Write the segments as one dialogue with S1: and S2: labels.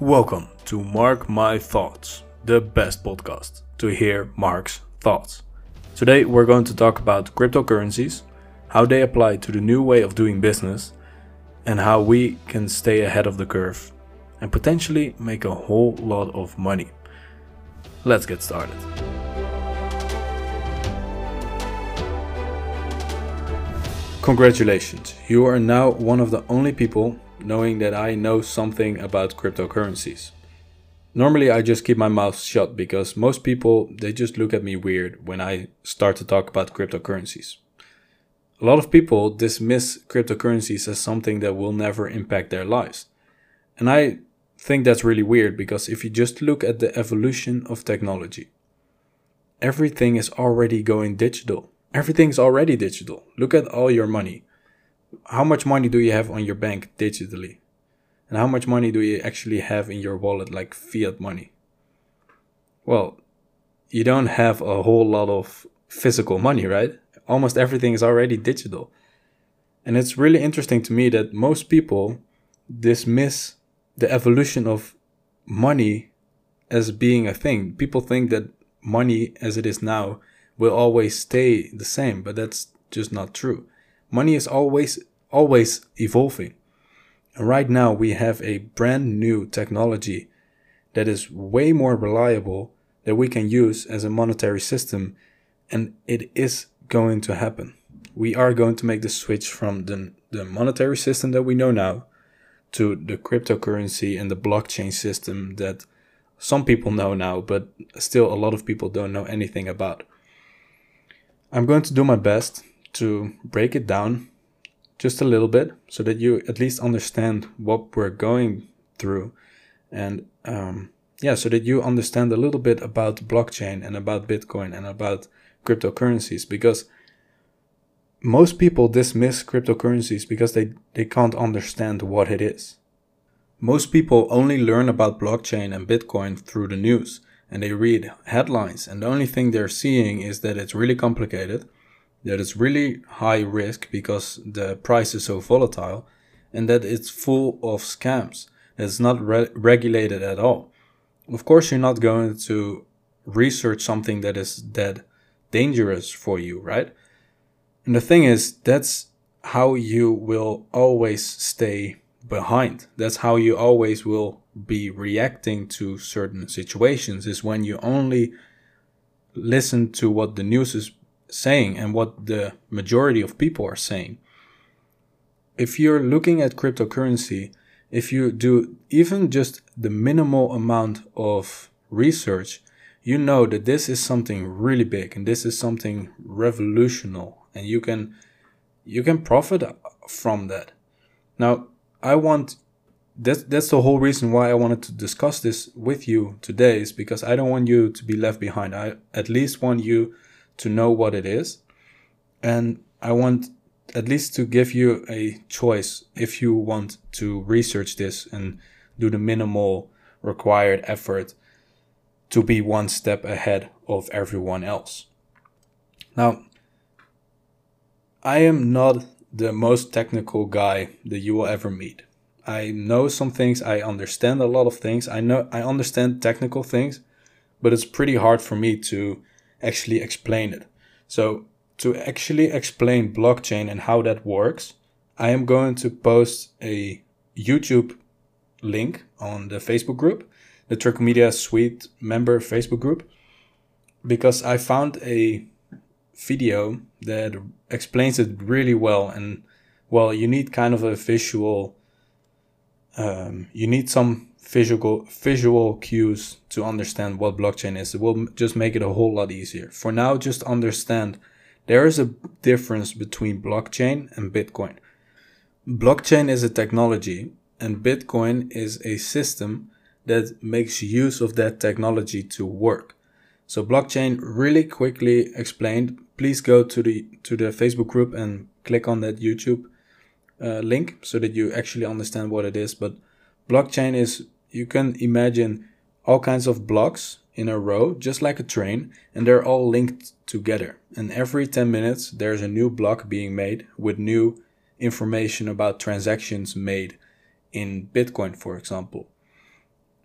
S1: Welcome to Mark My Thoughts, the best podcast to hear Mark's thoughts. Today we're going to talk about cryptocurrencies, how they apply to the new way of doing business, and how we can stay ahead of the curve and potentially make a whole lot of money. Let's get started. Congratulations, you are now one of the only people knowing that I know something about cryptocurrencies. Normally I just keep my mouth shut because most people they just look at me weird when I start to talk about cryptocurrencies. A lot of people dismiss cryptocurrencies as something that will never impact their lives. And I think that's really weird because if you just look at the evolution of technology, everything is already going digital. Everything's already digital. Look at all your money. How much money do you have on your bank digitally? And how much money do you actually have in your wallet, like fiat money? Well, you don't have a whole lot of physical money, right? Almost everything is already digital. And it's really interesting to me that most people dismiss the evolution of money as being a thing. People think that money as it is now will always stay the same, but that's just not true. Money is always always evolving. And right now we have a brand new technology that is way more reliable that we can use as a monetary system and it is going to happen. We are going to make the switch from the, the monetary system that we know now to the cryptocurrency and the blockchain system that some people know now, but still a lot of people don't know anything about. I'm going to do my best to break it down just a little bit so that you at least understand what we're going through and um, yeah so that you understand a little bit about blockchain and about bitcoin and about cryptocurrencies because most people dismiss cryptocurrencies because they, they can't understand what it is. Most people only learn about blockchain and bitcoin through the news and they read headlines and the only thing they're seeing is that it's really complicated that it's really high risk because the price is so volatile and that it's full of scams. It's not re- regulated at all. Of course, you're not going to research something that is that dangerous for you, right? And the thing is, that's how you will always stay behind. That's how you always will be reacting to certain situations is when you only listen to what the news is saying and what the majority of people are saying. If you're looking at cryptocurrency, if you do even just the minimal amount of research, you know that this is something really big and this is something revolutionary and you can you can profit from that. Now, I want that's that's the whole reason why I wanted to discuss this with you today is because I don't want you to be left behind. I at least want you to know what it is. And I want at least to give you a choice if you want to research this and do the minimal required effort to be one step ahead of everyone else. Now, I am not the most technical guy that you will ever meet. I know some things, I understand a lot of things. I know I understand technical things, but it's pretty hard for me to actually explain it. So to actually explain blockchain and how that works, I am going to post a YouTube link on the Facebook group, the Trichomedia Suite member Facebook group, because I found a video that explains it really well. And well, you need kind of a visual, um, you need some visual visual cues to understand what blockchain is. It will just make it a whole lot easier. For now, just understand there is a difference between blockchain and Bitcoin. Blockchain is a technology and Bitcoin is a system that makes use of that technology to work. So blockchain really quickly explained. Please go to the to the Facebook group and click on that YouTube uh, link so that you actually understand what it is. But blockchain is you can imagine all kinds of blocks in a row, just like a train, and they're all linked together. And every 10 minutes, there's a new block being made with new information about transactions made in Bitcoin, for example.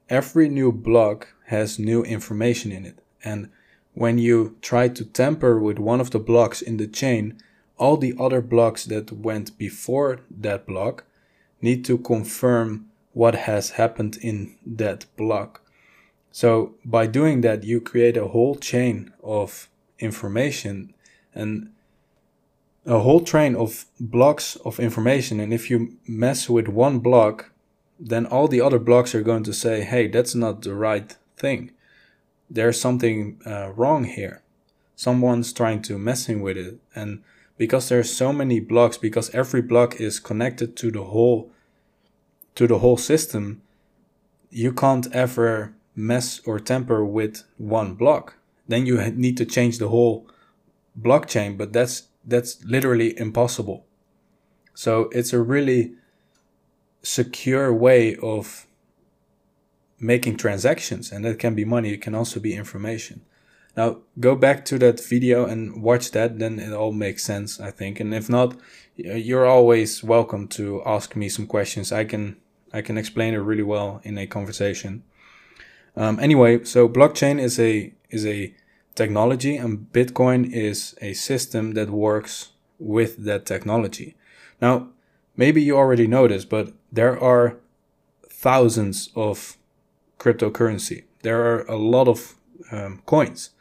S1: every new block has new information in it. And when you try to tamper with one of the blocks in the chain, all the other blocks that went before that block need to confirm what has happened in that block. So by doing that, you create a whole chain of information and a whole train of blocks of information. And if you mess with one block, then all the other blocks are going to say, hey, that's not the right thing. There's something uh, wrong here. Someone's trying to messing with it. And because there's so many blocks, because every block is connected to the whole to the whole system, you can't ever mess or tamper with one block. Then you need to change the whole blockchain, but that's that's literally impossible. So it's a really secure way of making transactions and that can be money it can also be information now go back to that video and watch that then it all makes sense i think and if not you're always welcome to ask me some questions i can i can explain it really well in a conversation um, anyway so blockchain is a is a technology and bitcoin is a system that works with that technology now maybe you already know this but there are thousands of cryptocurrency. There are a lot of um, coins.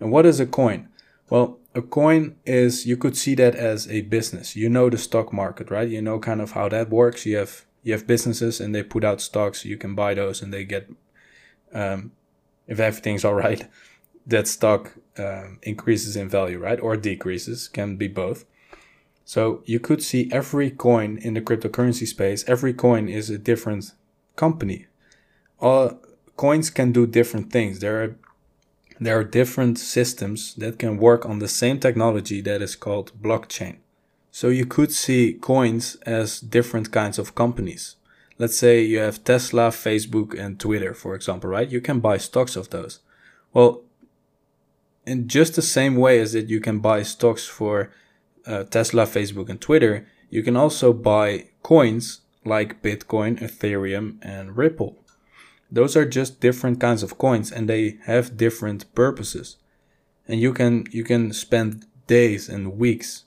S1: And what is a coin? Well, a coin is you could see that as a business. You know the stock market, right? You know kind of how that works. You have you have businesses and they put out stocks. You can buy those and they get, um, if everything's all right, that stock um, increases in value, right, or decreases. Can be both. So you could see every coin in the cryptocurrency space, every coin is a different company. All coins can do different things. There are there are different systems that can work on the same technology that is called blockchain. So you could see coins as different kinds of companies. Let's say you have Tesla, Facebook, and Twitter, for example, right? You can buy stocks of those. Well, in just the same way as that you can buy stocks for uh, Tesla, Facebook, and Twitter, you can also buy coins like Bitcoin, Ethereum, and Ripple. Those are just different kinds of coins and they have different purposes. And you can you can spend days and weeks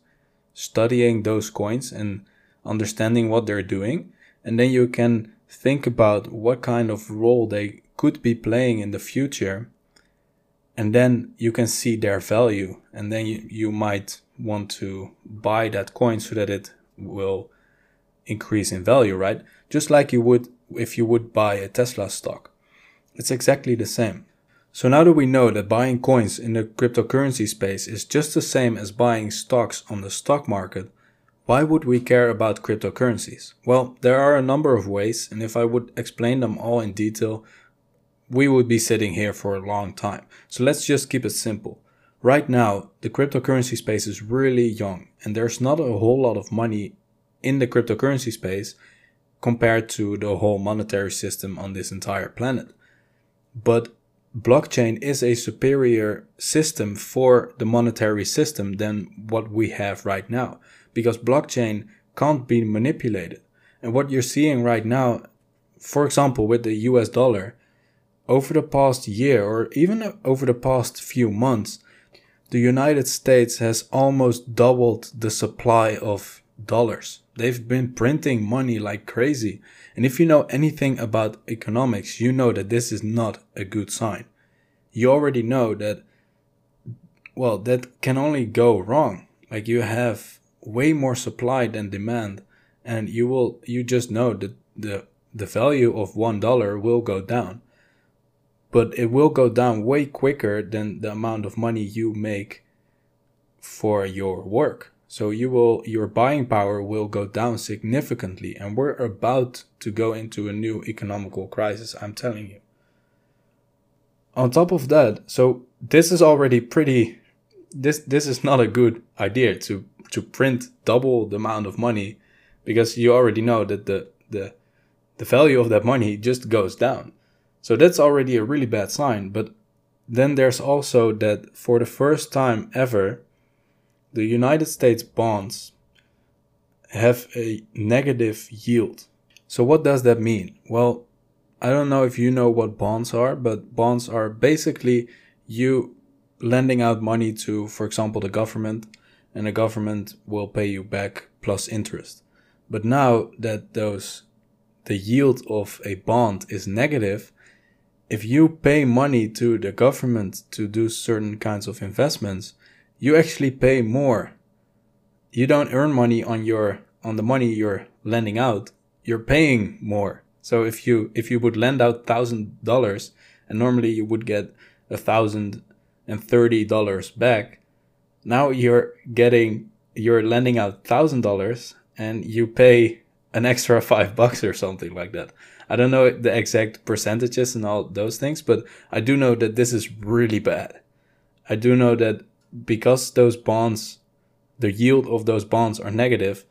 S1: studying those coins and understanding what they're doing and then you can think about what kind of role they could be playing in the future and then you can see their value and then you, you might want to buy that coin so that it will increase in value, right? Just like you would if you would buy a Tesla stock. It's exactly the same. So now that we know that buying coins in the cryptocurrency space is just the same as buying stocks on the stock market, why would we care about cryptocurrencies? Well, there are a number of ways, and if I would explain them all in detail, we would be sitting here for a long time. So let's just keep it simple. Right now, the cryptocurrency space is really young and there's not a whole lot of money in the cryptocurrency space compared to the whole monetary system on this entire planet. But blockchain is a superior system for the monetary system than what we have right now because blockchain can't be manipulated. And what you're seeing right now, for example, with the US dollar, over the past year or even over the past few months, the United States has almost doubled the supply of dollars. They've been printing money like crazy. And if you know anything about economics, you know that this is not a good sign. You already know that, well, that can only go wrong. Like you have way more supply than demand, and you will, you just know that the, the value of one dollar will go down but it will go down way quicker than the amount of money you make for your work. So you will your buying power will go down significantly and we're about to go into a new economical crisis, I'm telling you. On top of that, so this is already pretty this this is not a good idea to to print double the amount of money because you already know that the the the value of that money just goes down. So that's already a really bad sign. But then there's also that for the first time ever, the United States bonds have a negative yield. So what does that mean? Well, I don't know if you know what bonds are, but bonds are basically you lending out money to, for example, the government, and the government will pay you back plus interest. But now that those the yield of a bond is negative, if you pay money to the government to do certain kinds of investments, you actually pay more. You don't earn money on your on the money you're lending out. You're paying more. So if you if you would lend out thousand dollars and normally you would get a thousand and thirty dollars back, now you're getting you're lending out thousand dollars and you pay an extra five bucks or something like that. I don't know the exact percentages and all those things, but I do know that this is really bad. I do know that because those bonds, the yield of those bonds are negative,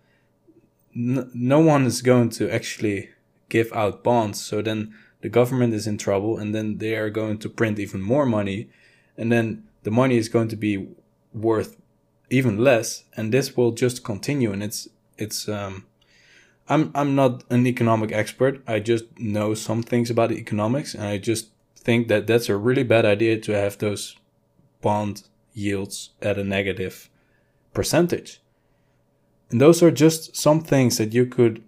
S1: n- no one is going to actually give out bonds. So then the government is in trouble and then they are going to print even more money and then the money is going to be worth even less and this will just continue and it's it's um I'm I'm not an economic expert. I just know some things about economics, and I just think that that's a really bad idea to have those bond yields at a negative percentage. And those are just some things that you could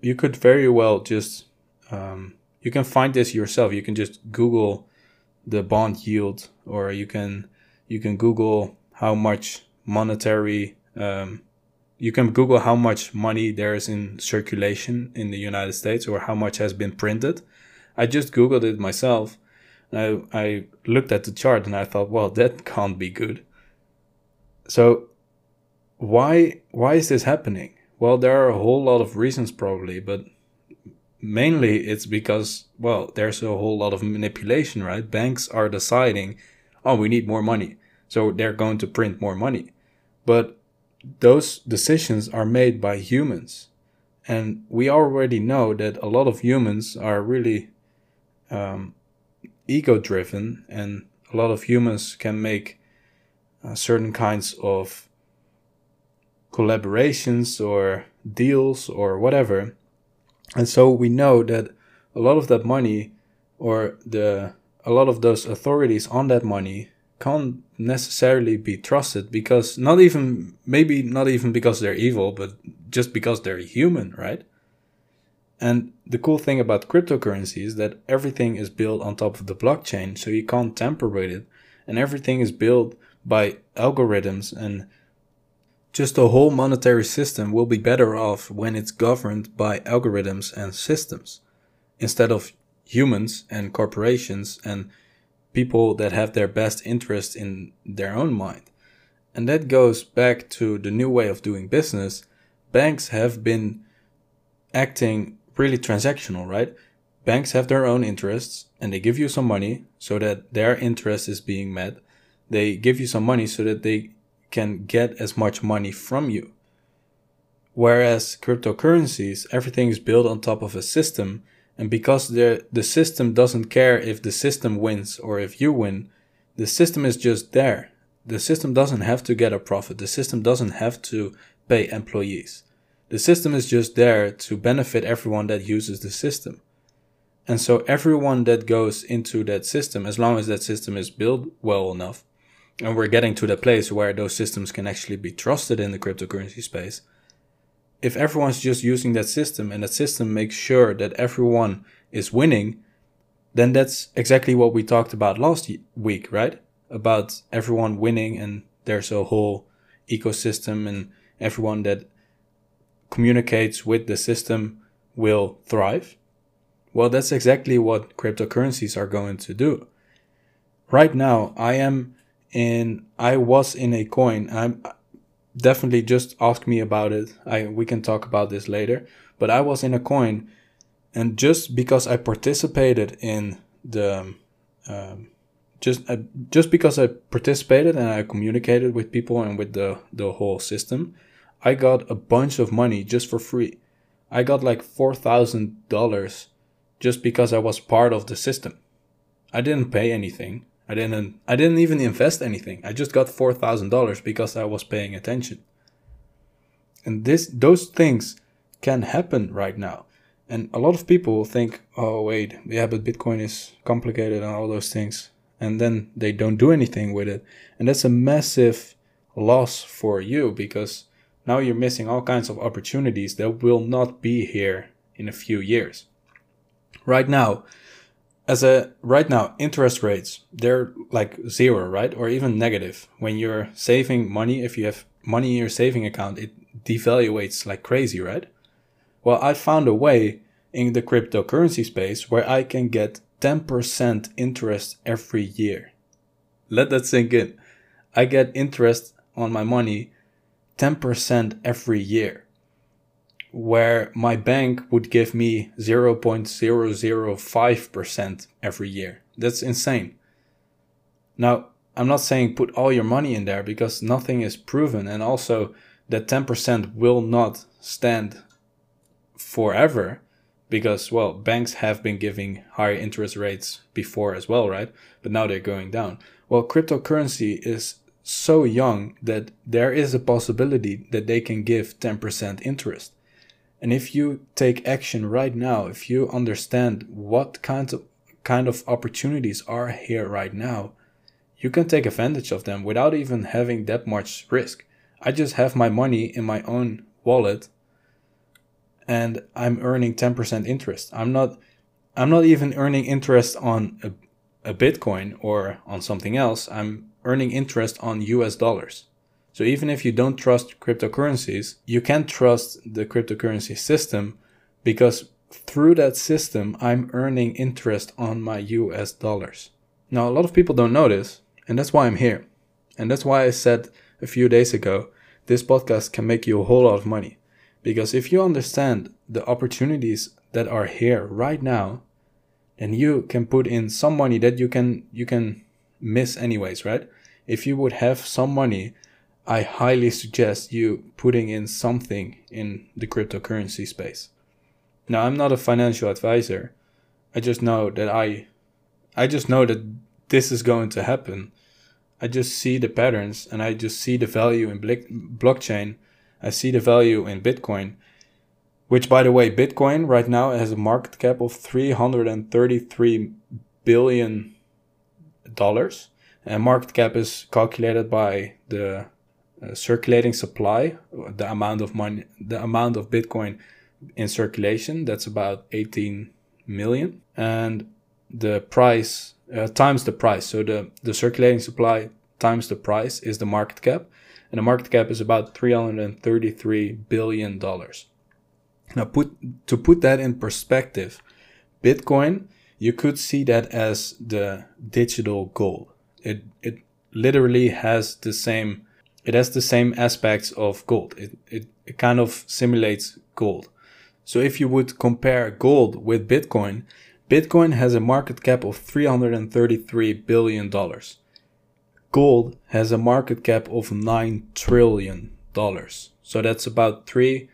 S1: you could very well just um, you can find this yourself. You can just Google the bond yield, or you can you can Google how much monetary um, you can Google how much money there is in circulation in the United States or how much has been printed. I just Googled it myself. I, I looked at the chart and I thought, well, that can't be good. So why why is this happening? Well, there are a whole lot of reasons probably, but mainly it's because well, there's a whole lot of manipulation, right? Banks are deciding, oh, we need more money. So they're going to print more money. But those decisions are made by humans. And we already know that a lot of humans are really um, ego driven, and a lot of humans can make uh, certain kinds of collaborations or deals or whatever. And so we know that a lot of that money or the a lot of those authorities on that money can't necessarily be trusted because not even maybe not even because they're evil but just because they're human right and the cool thing about cryptocurrency is that everything is built on top of the blockchain so you can't tamper with it and everything is built by algorithms and just the whole monetary system will be better off when it's governed by algorithms and systems instead of humans and corporations and people that have their best interest in their own mind. And that goes back to the new way of doing business. Banks have been acting really transactional, right? Banks have their own interests and they give you some money so that their interest is being met. They give you some money so that they can get as much money from you. Whereas cryptocurrencies, everything is built on top of a system and because the, the system doesn't care if the system wins or if you win, the system is just there. The system doesn't have to get a profit. The system doesn't have to pay employees. The system is just there to benefit everyone that uses the system. And so everyone that goes into that system, as long as that system is built well enough, and we're getting to the place where those systems can actually be trusted in the cryptocurrency space, if everyone's just using that system and that system makes sure that everyone is winning, then that's exactly what we talked about last week, right? About everyone winning and there's a whole ecosystem and everyone that communicates with the system will thrive. Well, that's exactly what cryptocurrencies are going to do. Right now, I am in, I was in a coin. I'm, definitely just ask me about it. I we can talk about this later. But I was in a coin, and just because I participated in the, um, just uh, just because I participated and I communicated with people and with the the whole system, I got a bunch of money just for free. I got like four thousand dollars just because I was part of the system. I didn't pay anything. I didn't I didn't even invest anything. I just got four thousand dollars because I was paying attention. And this those things can happen right now. And a lot of people think, oh, wait, yeah, but Bitcoin is complicated and all those things. And then they don't do anything with it. And that's a massive loss for you because now you're missing all kinds of opportunities that will not be here in a few years. Right now, as a right now interest rates they're like zero right? Or even negative. When you're saving money if you have money in your saving account it devaluates like crazy right? Well i found a way in the cryptocurrency space where i can get 10% interest every year. Let that sink in. I get interest on my money 10% every year where my bank would give me 0.005% every year. That's insane. Now, I'm not saying put all your money in there because nothing is proven, and also that 10% will not stand forever because, well, banks have been giving higher interest rates before as well, right? But now they're going down. Well, cryptocurrency is so young that there is a possibility that they can give 10% interest. And if you take action right now, if you understand what kinds of kind of opportunities are here right now, you can take advantage of them without even having that much risk. I just have my money in my own wallet and I'm earning 10% interest. I'm not I'm not even earning interest on a, a Bitcoin or on something else. I'm earning interest on US dollars. So even if you don't trust cryptocurrencies, you can trust the cryptocurrency system because through that system, I'm earning interest on my US dollars. Now, a lot of people don't know this, and that's why I'm here. And that's why I said a few days ago this podcast can make you a whole lot of money. Because if you understand the opportunities that are here right now, then you can put in some money that you can you can miss anyways, right? If you would have some money I highly suggest you putting in something in the cryptocurrency space. Now, I'm not a financial advisor. I just know that I I just know that this is going to happen. I just see the patterns and I just see the value in blockchain. I see the value in Bitcoin, which by the way, Bitcoin right now has a market cap of 333 billion dollars. And market cap is calculated by the uh, circulating supply, the amount of money, the amount of Bitcoin in circulation, that's about 18 million, and the price uh, times the price. So the the circulating supply times the price is the market cap, and the market cap is about 333 billion dollars. Now, put to put that in perspective, Bitcoin you could see that as the digital gold. It it literally has the same it has the same aspects of gold. It, it, it kind of simulates gold. So if you would compare gold with Bitcoin, Bitcoin has a market cap of $333 billion. Gold has a market cap of $9 trillion. So that's about three,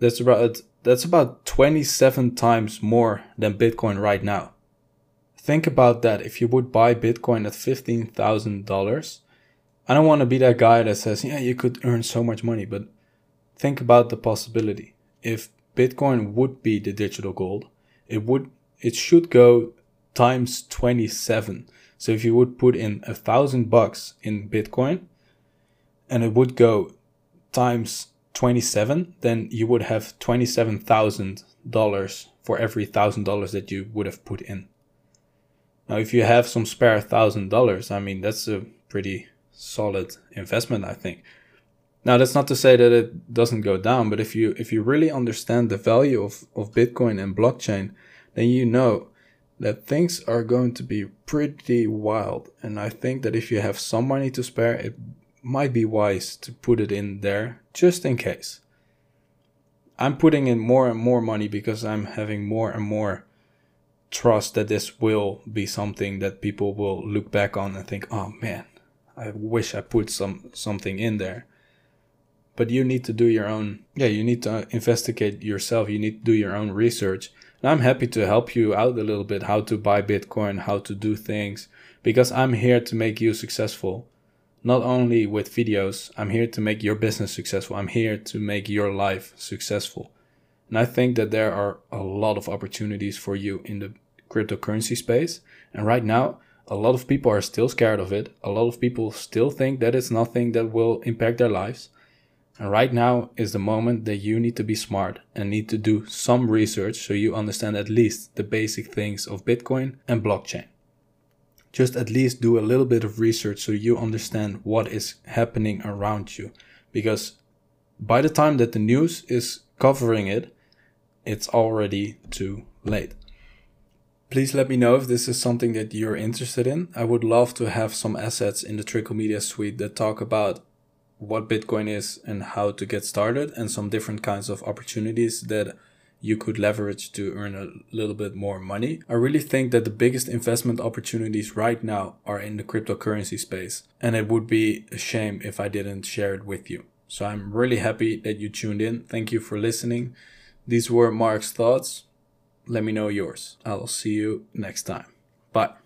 S1: that's about, that's about 27 times more than Bitcoin right now. Think about that. If you would buy Bitcoin at $15,000, I don't want to be that guy that says, yeah, you could earn so much money, but think about the possibility. If Bitcoin would be the digital gold, it would it should go times 27. So if you would put in a thousand bucks in Bitcoin and it would go times 27, then you would have $27,000 for every thousand dollars that you would have put in. Now, if you have some spare thousand dollars, I mean, that's a pretty solid investment, I think. Now that's not to say that it doesn't go down, but if you if you really understand the value of, of Bitcoin and blockchain, then you know that things are going to be pretty wild. And I think that if you have some money to spare, it might be wise to put it in there just in case. I'm putting in more and more money because I'm having more and more trust that this will be something that people will look back on and think, oh man, I wish I put some something in there. But you need to do your own. Yeah, you need to investigate yourself. You need to do your own research. And I'm happy to help you out a little bit how to buy Bitcoin, how to do things, because I'm here to make you successful. Not only with videos, I'm here to make your business successful. I'm here to make your life successful. And I think that there are a lot of opportunities for you in the cryptocurrency space. And right now, a lot of people are still scared of it. A lot of people still think that it's nothing that will impact their lives. And right now is the moment that you need to be smart and need to do some research so you understand at least the basic things of Bitcoin and blockchain. Just at least do a little bit of research so you understand what is happening around you. Because by the time that the news is covering it, it's already too late. Please let me know if this is something that you're interested in. I would love to have some assets in the Trickle Media suite that talk about what Bitcoin is and how to get started, and some different kinds of opportunities that you could leverage to earn a little bit more money. I really think that the biggest investment opportunities right now are in the cryptocurrency space, and it would be a shame if I didn't share it with you. So I'm really happy that you tuned in. Thank you for listening. These were Mark's thoughts. Let me know yours. I'll see you next time. Bye.